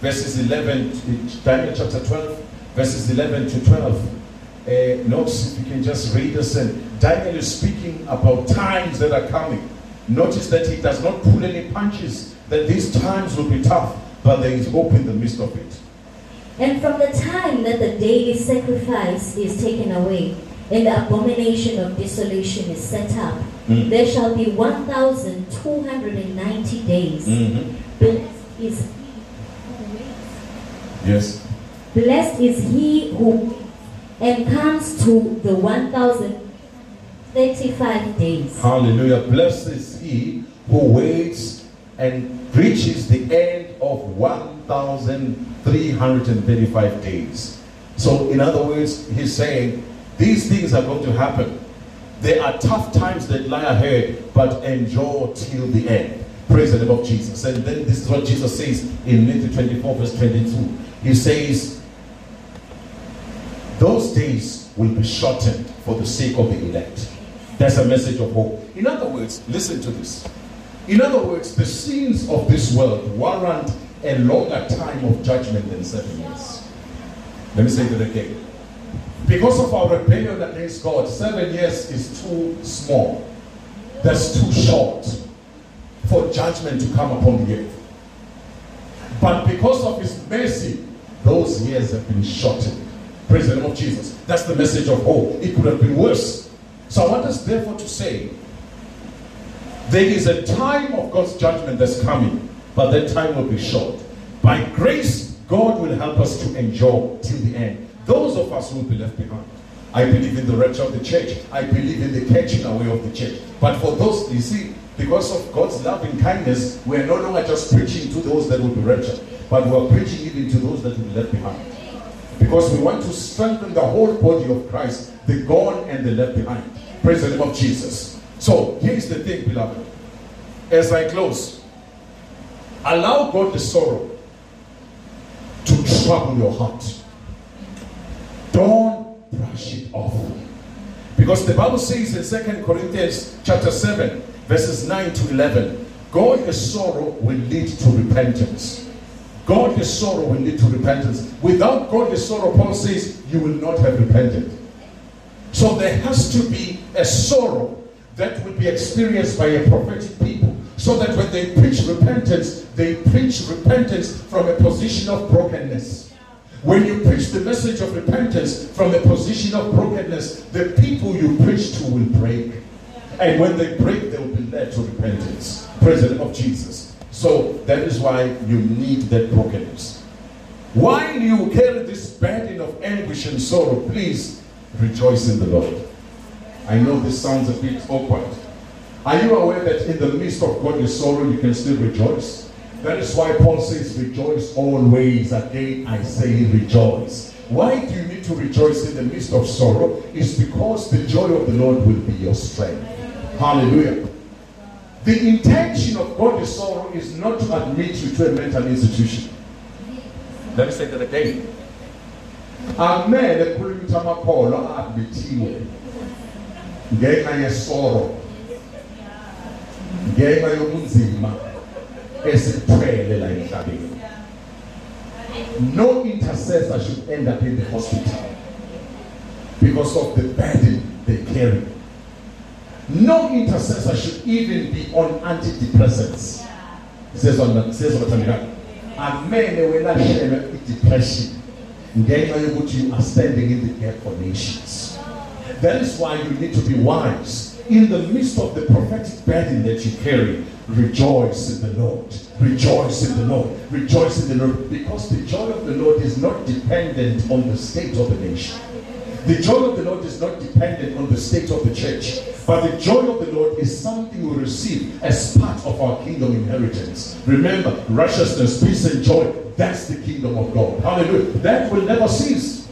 verses 11, to- Daniel chapter 12, verses 11 to 12. Uh, notice if you can just read this. And Daniel is speaking about times that are coming. Notice that he does not pull any punches, that these times will be tough, but there is hope in the midst of it. And from the time that the daily sacrifice is taken away, and the abomination of desolation is set up, Mm. there shall be 1,290 days. Blessed is he Yes. Blessed is he who and comes to the 1035 days. Hallelujah. Blessed is he who waits and reaches the end of 1,335 days. So, in other words, he's saying these things are going to happen. There are tough times that lie ahead, but endure till the end. Praise the name of Jesus. And then this is what Jesus says in Matthew 24, verse 22. He says, those days will be shortened for the sake of the elect. That's a message of hope. In other words, listen to this. In other words, the sins of this world warrant a longer time of judgment than seven years. Let me say that again. Because of our rebellion against God, seven years is too small. That's too short for judgment to come upon the earth. But because of His mercy, those years have been shortened. Praise the name of Jesus. That's the message of hope. It could have been worse. So I want us therefore to say there is a time of God's judgment that's coming, but that time will be short. By grace, God will help us to endure till the end. Those of us who will be left behind. I believe in the rapture of the church. I believe in the catching away of the church. But for those, you see, because of God's love and kindness, we are no longer just preaching to those that will be raptured, but we are preaching even to those that will be left behind. Because we want to strengthen the whole body of Christ, the gone and the left behind. Praise the name of Jesus. So here's the thing, beloved. As I close, allow God the sorrow to trouble your heart. Don't brush it off. Because the Bible says in Second Corinthians chapter 7, verses 9 to 11, godly sorrow will lead to repentance. Godly sorrow will lead to repentance. Without godly sorrow, Paul says, you will not have repented. So there has to be a sorrow that will be experienced by a prophetic people. So that when they preach repentance, they preach repentance from a position of brokenness. When you preach the message of repentance from a position of brokenness, the people you preach to will break. And when they break, they will be led to repentance. Name of Jesus. So that is why you need that brokenness. While you carry this burden of anguish and sorrow, please rejoice in the Lord. I know this sounds a bit awkward. Are you aware that in the midst of godly sorrow, you can still rejoice? That is why Paul says, Rejoice always. Again, I say, Rejoice. Why do you need to rejoice in the midst of sorrow? It's because the joy of the Lord will be your strength. Hallelujah. The intention of godly sorrow is not to admit you to a mental institution. Let me say that again. Amele ngenxa yesoro ngenxa yobunzima esithwele la emhlabeni no intercessor should end up in the hospital because of the burden they carry. No intercessor should even be on antidepressants. Sezwa sezwa bathandekayo amele welashelwe i-depression ngenxa yokuthi you are standing in the gap for nations that is why you need to be wise in the midst of the prophetic burden that you carry rejoice in the lord rejoice in the lord rejoice in the lord because the joy of the lord is not dependent on the state of the nation the joy of the Lord is not dependent on the state of the church, but the joy of the Lord is something we receive as part of our kingdom inheritance. Remember, righteousness, peace, and joy that's the kingdom of God. Hallelujah. That will never cease.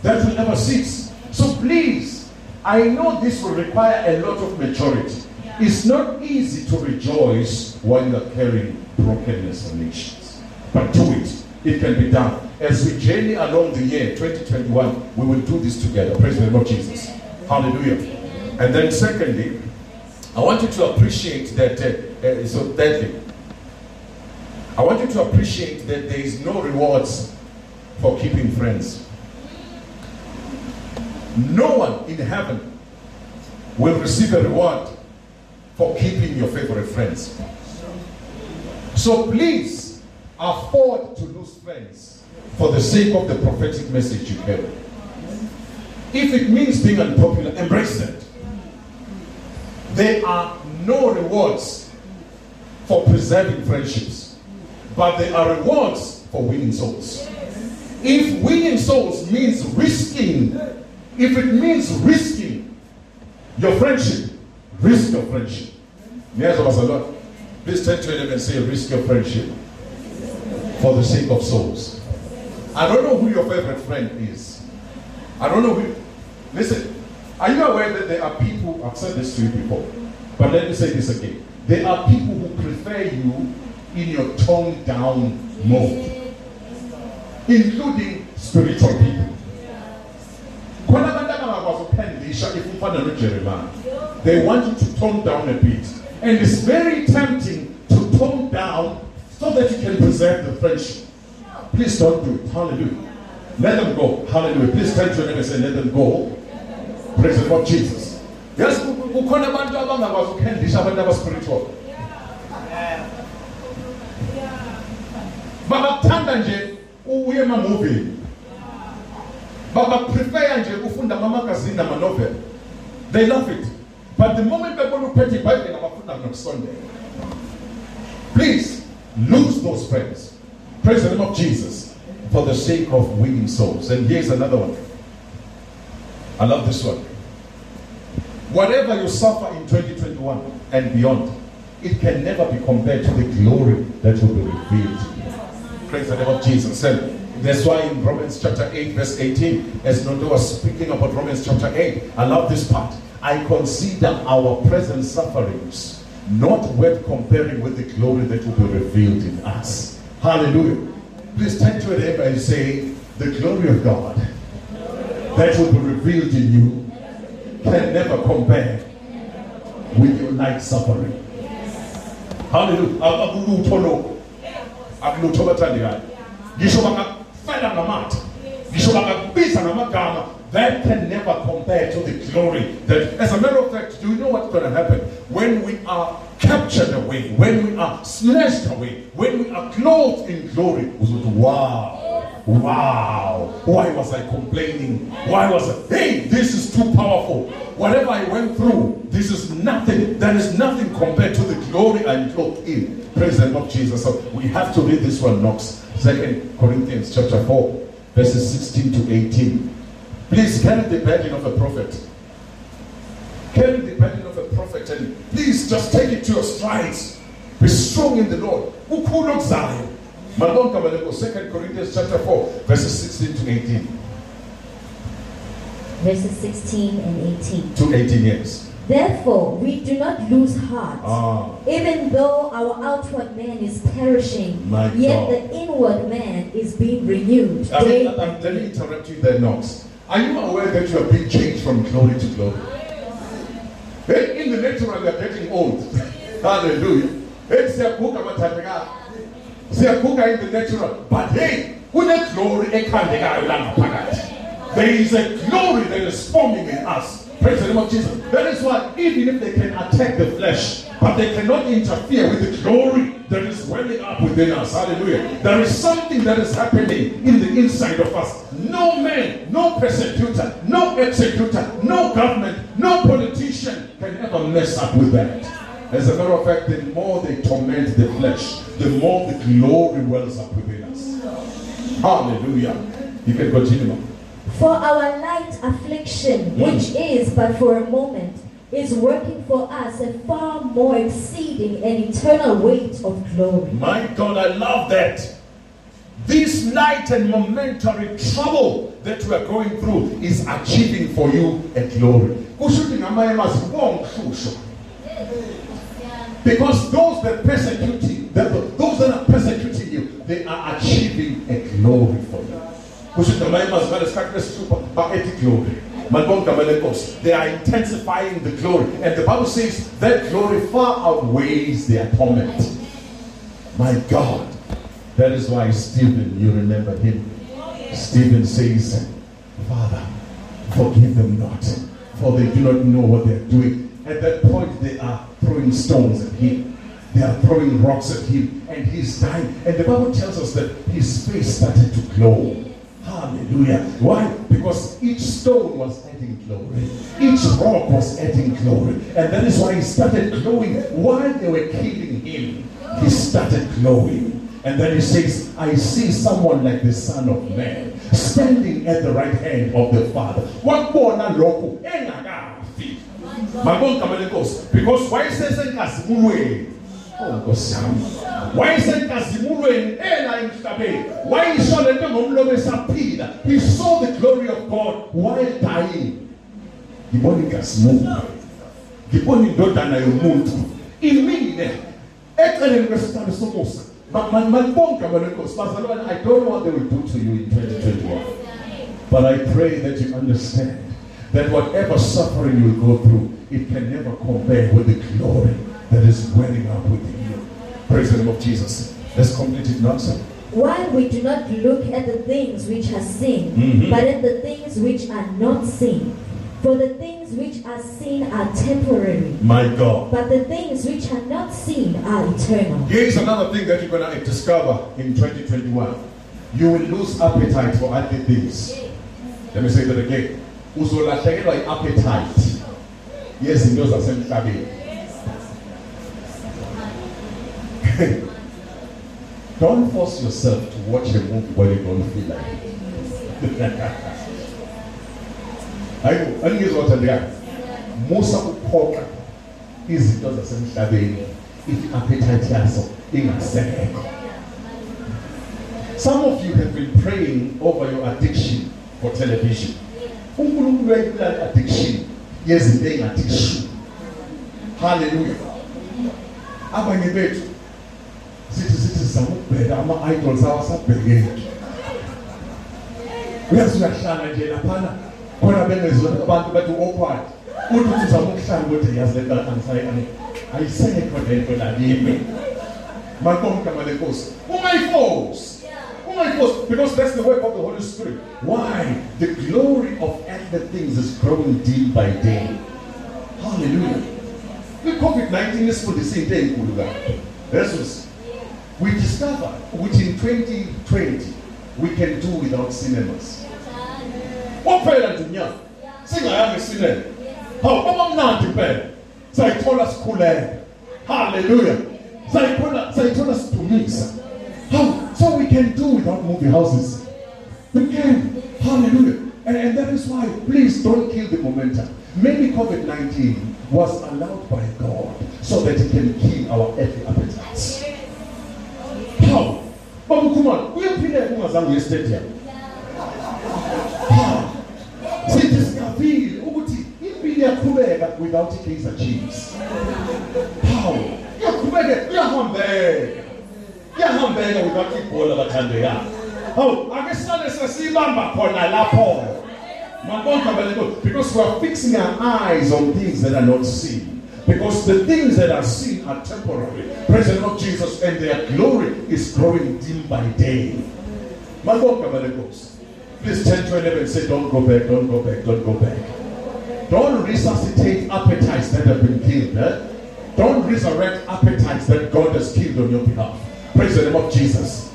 That will never cease. So please, I know this will require a lot of maturity. It's not easy to rejoice while you're carrying brokenness and nations, but do it. It can be done. As we journey along the year 2021, we will do this together. Praise the Lord Jesus. Hallelujah. And then, secondly, I want you to appreciate that. Uh, uh, so, thirdly, I want you to appreciate that there is no rewards for keeping friends. No one in heaven will receive a reward for keeping your favorite friends. So please afford to lose friends for the sake of the prophetic message you carry. If it means being unpopular, embrace that. There are no rewards for preserving friendships, but there are rewards for winning souls. If winning souls means risking, if it means risking your friendship, risk your friendship. Yes, lot. Please turn to him and say, risk your friendship for the sake of souls. I don't know who your favorite friend is. I don't know who. Listen, are you aware that there are people, I've said this to you before, but let me say this again. There are people who prefer you in your toned down mode, including spiritual people. They want you to tone down a bit. And it's very tempting to tone down so that you can preserve the friendship. Please don't do it. Hallelujah. Let them go. Hallelujah. Please turn to them and say let them go. Praise the lord jesus. Yes kukhona abantu abangakwazi ukuphendisha abantu abaspiritual babakuthanda nje oh, uye emamovini babaprefeya nje ufunda amamagazini namanovel they love it. But the moment bebona uphethe ibhayibheli abafunda nokusondela please lose those friends. Praise the name of jesus. For the sake of winning souls. And here's another one. I love this one. Whatever you suffer in 2021 and beyond it can never be compared to the glory that will be revealed praise the name of jesus. And that's why in Romans chapter 8, verse 18, as Nondo was speaking about Romans chapter 8, I love this part. I consider our present sufferings not worth comparing with the glory that will be revealed in us. Hallelujah. Please turn to it and say, The glory of God that will be revealed in you can never compare with your light suffering. Hallelujah. Bangakufela ngamathe. Ngisho bangakubiza ngamagama. That can never compare to the glory that as a matter of fact, do you know what's going to happen? When we are captured away, when we are snatched away, when we are clothed in glory, wow. Wow. Why was I complaining? Why was I, hey, this is too powerful. Whatever I went through, this is nothing. There is nothing compared to the glory I'm clothed in. Praise the Lord Jesus. So we have to read this one, Knox. Second Corinthians chapter 4, verses 16 to 18. Please carry the burden of a prophet. Carry the burden of a prophet and please just take it to your strides. Be strong in the Lord. Ukhulu okuzayo. Malonke abaleko 2 Corinthians chapter 4, verses 16 to 18. Verses 16 and 18. To 18 years. Therefore, we do not lose heart. Ah. Even though our outward man is perishing, My yet God. the inward man is being renewed I mean, by let me interrupt you there, Knox. Are you aware that you are being changed from glory to glory? In the natural, you are getting old. Hallelujah. Siyaguga in the natural. But hey, kune glory ekhandekayo la. There is a glory that is forming in us. Praise the name of Jesus. That is why even if they can attack the flesh, but they cannot interfere with the glory that is welling up within us. Hallelujah. There is something that is happening in the inside of us. No man, no persecutor, no executor, no government, no politician can ever mess up with that. As a matter of fact, the more they torment the flesh, the more the glory wells up within us. Hallelujah. You can continue. For our light affliction, Mm. which is but for a moment, is working for us a far more exceeding and eternal weight of glory. My God, I love that. This light and momentary trouble that we are going through is achieving for you a glory. Because those that persecute you, that those that are persecuting you, they are achieving a glory for you. Kusho amazwi ngalesi lesithupha ba-ethi glory. They are intensifying the glory. And the Bible says that glory far outweighs their torment. My God. That is why Stephen, you remember him. Stephen says, Father, forgive them not, for they do not know what they're doing. At that point, they are throwing stones at him. They are throwing rocks at him, and he's dying. And the Bible tells us that his face started to glow. Hallelujah. Why? Because each stone was adding glory. Each rock was adding glory. And that is why he started glowing. While they were killing him, he started glowing. And then he says, I see someone like the Son of Man standing at the right hand of the Father. What Wakubona lokhu engakafi. Mabonke abalenkosi because wayesesenkazimulweni. Oh Nkosi yami. Wayesenkazimulweni ela emhlabeni. Wayisho lento ngomlomo esaphila. He saw the glory of God while dying. Ngibona inkazimulo. Ngibona indodana yomuntu imile eceleni kwesitalo somusa. Manibonke abalenkosi bazalwane I don't know what they will do to you in 2021. But I pray that you understand that whatever suffering you will go through, it can never compare with the glory that is welling up within you. Praise the name of Jesus. Let's complete it now, sir. While we do not look at the things which are seen, Mhm. but at the things which are not seen. For the things which are seen are temporary, My God. but the things which are not seen are eternal. Here is another thing that you're going to discover in 2021. You will lose appetite for other things. Let me say that again. Uzolahlekelwa i-appetite yezinto zasemhlabeni. don't force yourself to watch a movie when you don't feel like it. hayi angizwa thandekayo musa ukuphoqa izinto zasemhlabeni i-appetite yaso ingasekho some of you have been praying over your addiction for television unkulunkulu addiction. Yezinto engathi shu halleluya abanye bethu sithi sithi sizama ukubheka ama-idols awasabhekeki uyazi uyahlala nje laphana khona bengezona abantu bathi awkward uthi uthi uzama ukuhlala ukuthi yazi le nto angisayi ayisekho lento nto makomgama lenkosi abalenkosi Oh ungayiforce ungayiforce because that's the work of the holy spirit. Why? The glory of other things is growing day by day. Hallelujah. I-covid-19 isifundise into eyinkulu kabi yesus we discover which in 2020 we can do without cinemas. Kwaphela nje unyaka singayanga esinema hawu kwamamnandi impela sayithola sikhuleka haleluya sayithola sayithola sidumisa hawu so we can do without movie houses. We can. Hallelujah. And, and that is why please don't kill the momentum. Maybe covid-19 was allowed by god so that it can kill our earthly appetites. Hawu babukhumana uyaphileka ungazange uye stadium sithi singavile ukuthi impilo iyaqhubeka without i-kaizer chiefs. Hawu iyaqhubeka iyahambeka iyahambeka without ibhola bathandekayo. Hawu ake sihlale sesiyibamba khona lapho. Mabonke abaleko because we are fixing our eyes on things that are not seen. Because the things that are seen are temporary. Name of jesus and their glory is growing dim by day. Mabonke abalekos please 10 to 11 and say don't go back don't go back don't go back. Don't resuscitate appetites that have been killed eh? don't resurrect appetites that god has killed on your behalf praise the name of jesus.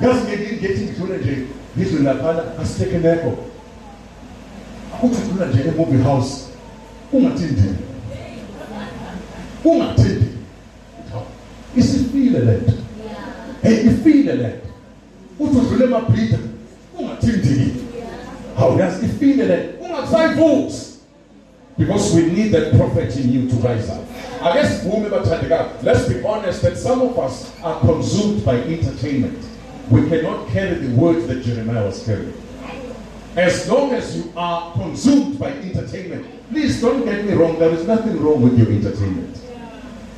Yazi ngethi ngidlule nje ngidlule laphana asitekeneko uthi dlula nje e-movie house? Ungathindi ungathindi isifile le nto hey ifile le nto uthi udlule emabhida ungathindiki hawu yazi ifile le ungakusayivusi because we need that prophet in you to rise up sivume bathandekayo let's be honest that some of us are consumed by entertainment we cannot carry the words that jeremiah was carrying as long as you are consumed by entertainment, please don't get me wrong, there is nothing wrong with your entertainment.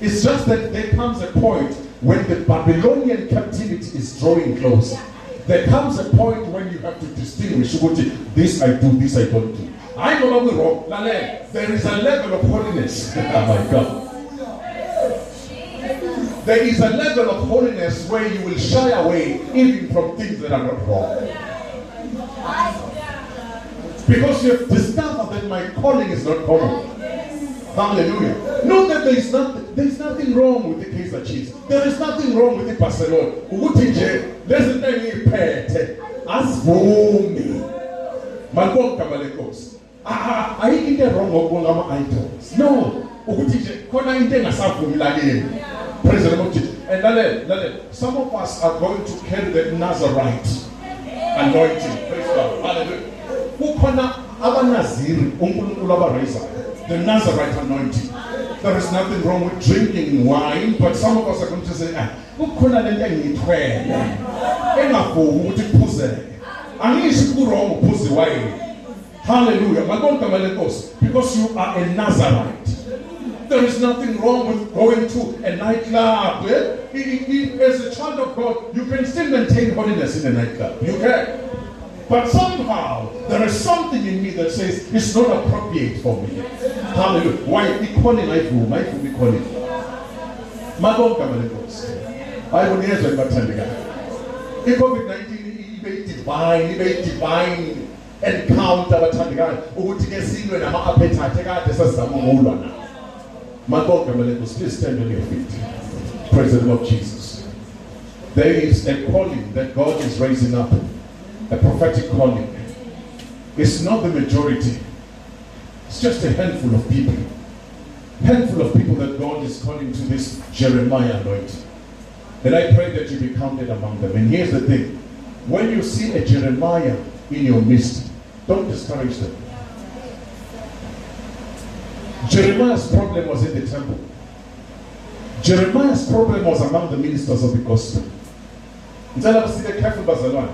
It's just that there comes a point when the Babylonian captivity is drawing closer. There comes a point when you have to distinguish ukuthi this I do, this I don't do. I know we're wrong. There is a level of holiness. oh my God. There is a level of holiness where you will shy away even from things that are not wrong. Because you have discovered that my calling is not common. Hallelujah. Know that there is nothing, there is nothing wrong with the Kaizer Chiefs. There is nothing wrong with the Barcelona. Ukuthi nje lezinto engiyiphethe asivumi. Malibonke igama lenkosi. Ayikho into wrong ngokubonga ama-idols. No. Ukuthi nje khona into engasavumi lakini. Praise the Jesus. And lalela, lalela. Some of us are going to carry the Nazarite anointing. Praise God. Hallelujah. Kukhona abanaziri uNkulunkulu abaraisayo. The Nazarite anointing. There is nothing wrong with drinking wine, but some of us are going to say, ah, kukhona lento engiyithwele. Engavumi ukuthi kuphuzeke. Angisho ku-wrong ukuphuza iwayini. Hallelujah. Malibonke igama lenkosi. Because you are a Nazarite. There is nothing wrong with going to a nightclub. eh? As a child of God, you can still maintain holiness in a nightclub. You can. But somehow, there is something in me that says it's not appropriate for me. Hallelujah. Why? Room. Life room equally. Malibonke igama lenkosi. Hayi kuniyezwa libathandekayo. i-covid-19 ibe divine ibe divine encounter abathandekayo ukuthi ke silwe nama-appetite ekade sasizama ukulwa nawo Malibonke igama lenkosi. Please stand on your feet. Praise the Lord Jesus. There is a calling that God is raising up, a prophetic calling. It's not the majority, it's just a handful of people. Handful of people that God is calling to this Jeremiah anointing. And I pray that you be counted among them. And here's the thing when you see a Jeremiah in your midst, don't discourage them. Jeremiah's problem was in the temple. Jeremiah's problem was among the ministers of the gospel. Ngicela sibe careful bazalwane.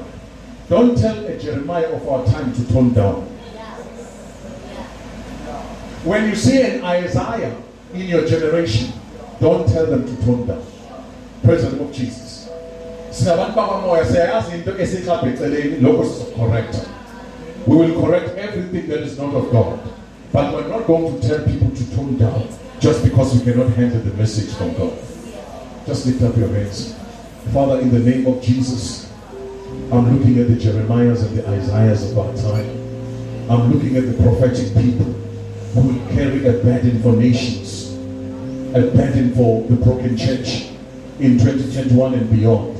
Don't tell a Jeremiah of our time to tone down. When you see an Isaiah in your generation, don't tell them to tone down. Name of Jesus. We will correct everything that is not of God. But we're not going to tell people to tone down just because we cannot handle the message from God. Just lift up your hands. Father, in the name of Jesus, I'm looking at the Jeremiahs and the Isaiahs of our time. I'm looking at the prophetic people who will carry a burden for nations, a burden for the broken church in 2021 and beyond.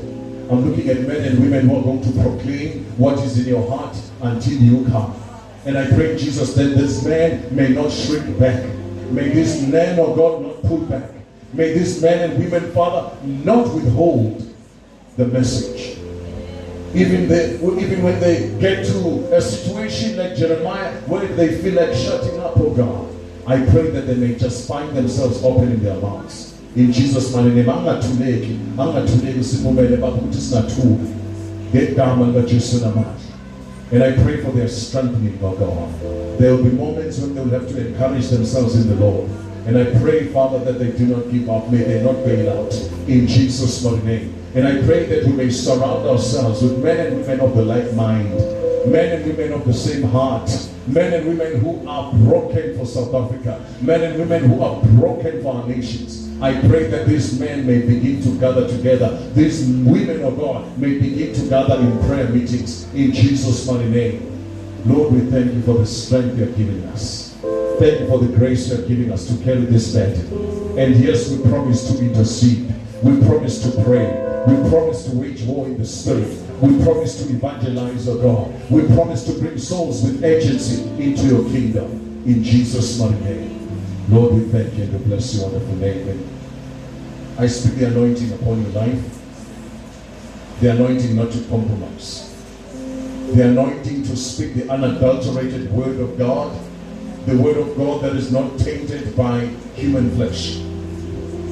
I'm looking at men and women who are going to proclaim what is in your heart until you come. And I pray, Jesus, that this man may not shrink back. May this man of God not pull back. May this man and women, Father, not withhold the message. Even, they, even when they get to a situation like Jeremiah where they feel like shutting up, oh God, I pray that they may just find themselves opening their mouths. In Jesus' mighty name, angathuleki, angathuleki sivumele baba ukuthi singathuki ngegama likaJesu namandla. And I pray for their strengthening, oh God. There will be moments when they will have to encourage themselves in the Lord. And I pray, Father, that they do not give up. May they not bail out. In Jesus' mighty name. And I pray that we may surround ourselves with men and women of the like mind, men and women of the same heart, men and women who are broken for South Africa, men and women who are broken for our nations. I pray that these men may begin to gather together. These women of God may begin to gather in prayer meetings in Jesus' mighty name. Lord, we thank you for the strength you are giving us. Thank you for the grace you are giving us to carry this burden. And yes, we promise to intercede. We promise to pray. We promise to wage war in the spirit. We promise to evangelize, oh God. We promise to bring souls with urgency into your kingdom. In Jesus' mighty name. Lord, we thank you and we bless your wonderful name. I speak the anointing upon your life. The anointing not to compromise. The anointing to speak the unadulterated word of God. The word of God that is not tainted by human flesh.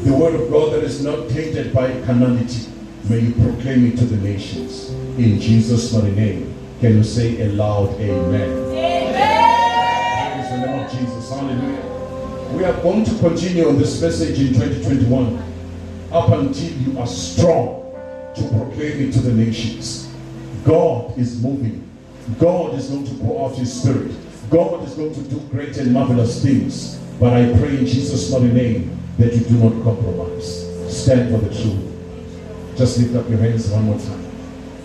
The word of God that is not tainted by carnality. May you proclaim it to the nations. In Jesus' mighty name. Can you say aloud, Amen? amen? Praise the name of Jesus. Hallelujah. We are going to continue on this message in 2021 up until you are strong to proclaim it to the nations. God is moving. God is going to pour out His Spirit. God is going to do great and marvelous things. But I pray in Jesus' mighty name that you do not compromise. stand for the truth. Just lift up your hands one more time.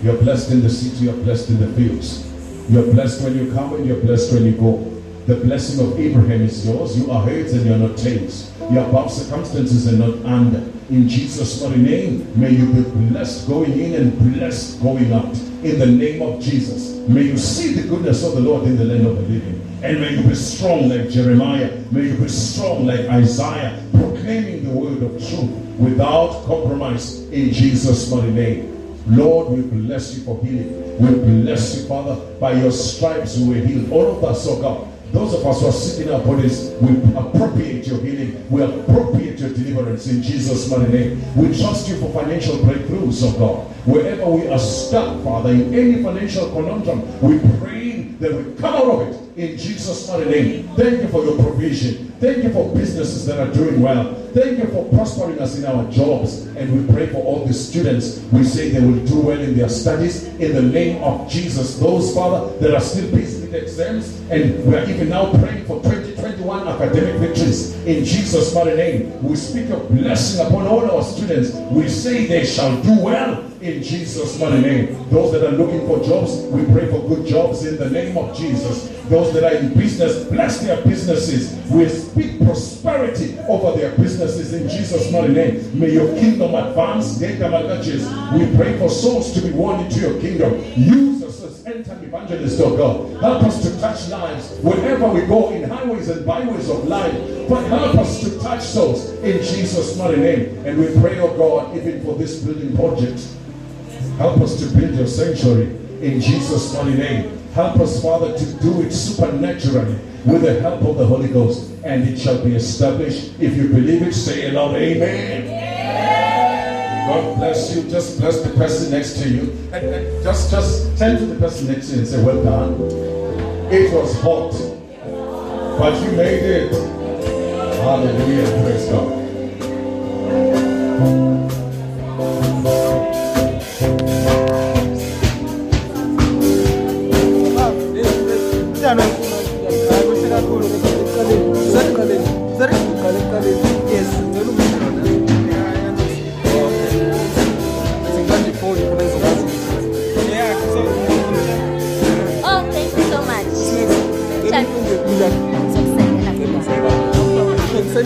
You're blessed in the city, you're blessed in the fields. You're blessed when you come and you're blessed when you go. The blessing of Abraham is yours. You are heads and you're not tails. You're above circumstances and not under. In Jesus' mighty name, may you be blessed going in and blessed going out. In the name of Jesus, may you see the goodness of the Lord in the land of the living. And may you be strong like Jeremiah. May you be strong like Isaiah, proclaiming the word of truth without compromise in Jesus' mighty name. Lord, we bless you for healing. We bless you, Father. By your stripes we were healed. All of us, oh God. Those of us who are sick in our bodies, we appropriate your healing. We appropriate your deliverance in Jesus' mighty name. We trust you for financial breakthroughs, oh God. Wherever we are stuck, Father, in any financial conundrum, we pray that we come out of it in Jesus' mighty name. Thank you for your provision. Thank you for businesses that are doing well. Thank you for prospering us in our jobs. And we pray for all the students. We say they will do well in their studies in the name of Jesus. Those, Father, that are still busy with exams, and we are even now praying for 2021 academic victories in Jesus' mighty name. We speak a blessing upon all our students. We say they shall do well in Jesus' mighty name. Those that are looking for jobs, we pray for good jobs in the name of Jesus. Those that are in business, bless their businesses. We speak prosperity over their businesses in Jesus' mighty name. May your kingdom advance. We pray for souls to be won into your kingdom. Use evangelists, oh God. Help us to touch lives wherever we go in highways and byways of life. But help us to touch souls in Jesus' mighty name. And we pray, oh God, even for this building project. Help us to build your sanctuary in Jesus' mighty name. Help us, Father, to do it supernaturally with the help of the Holy Ghost, and it shall be established. If you believe it, say aloud, Amen. God bless you. Just bless the person next to you. And, and just, just turn to the person next to you and say, Well done. It was hot, but you made it. Hallelujah. Praise God.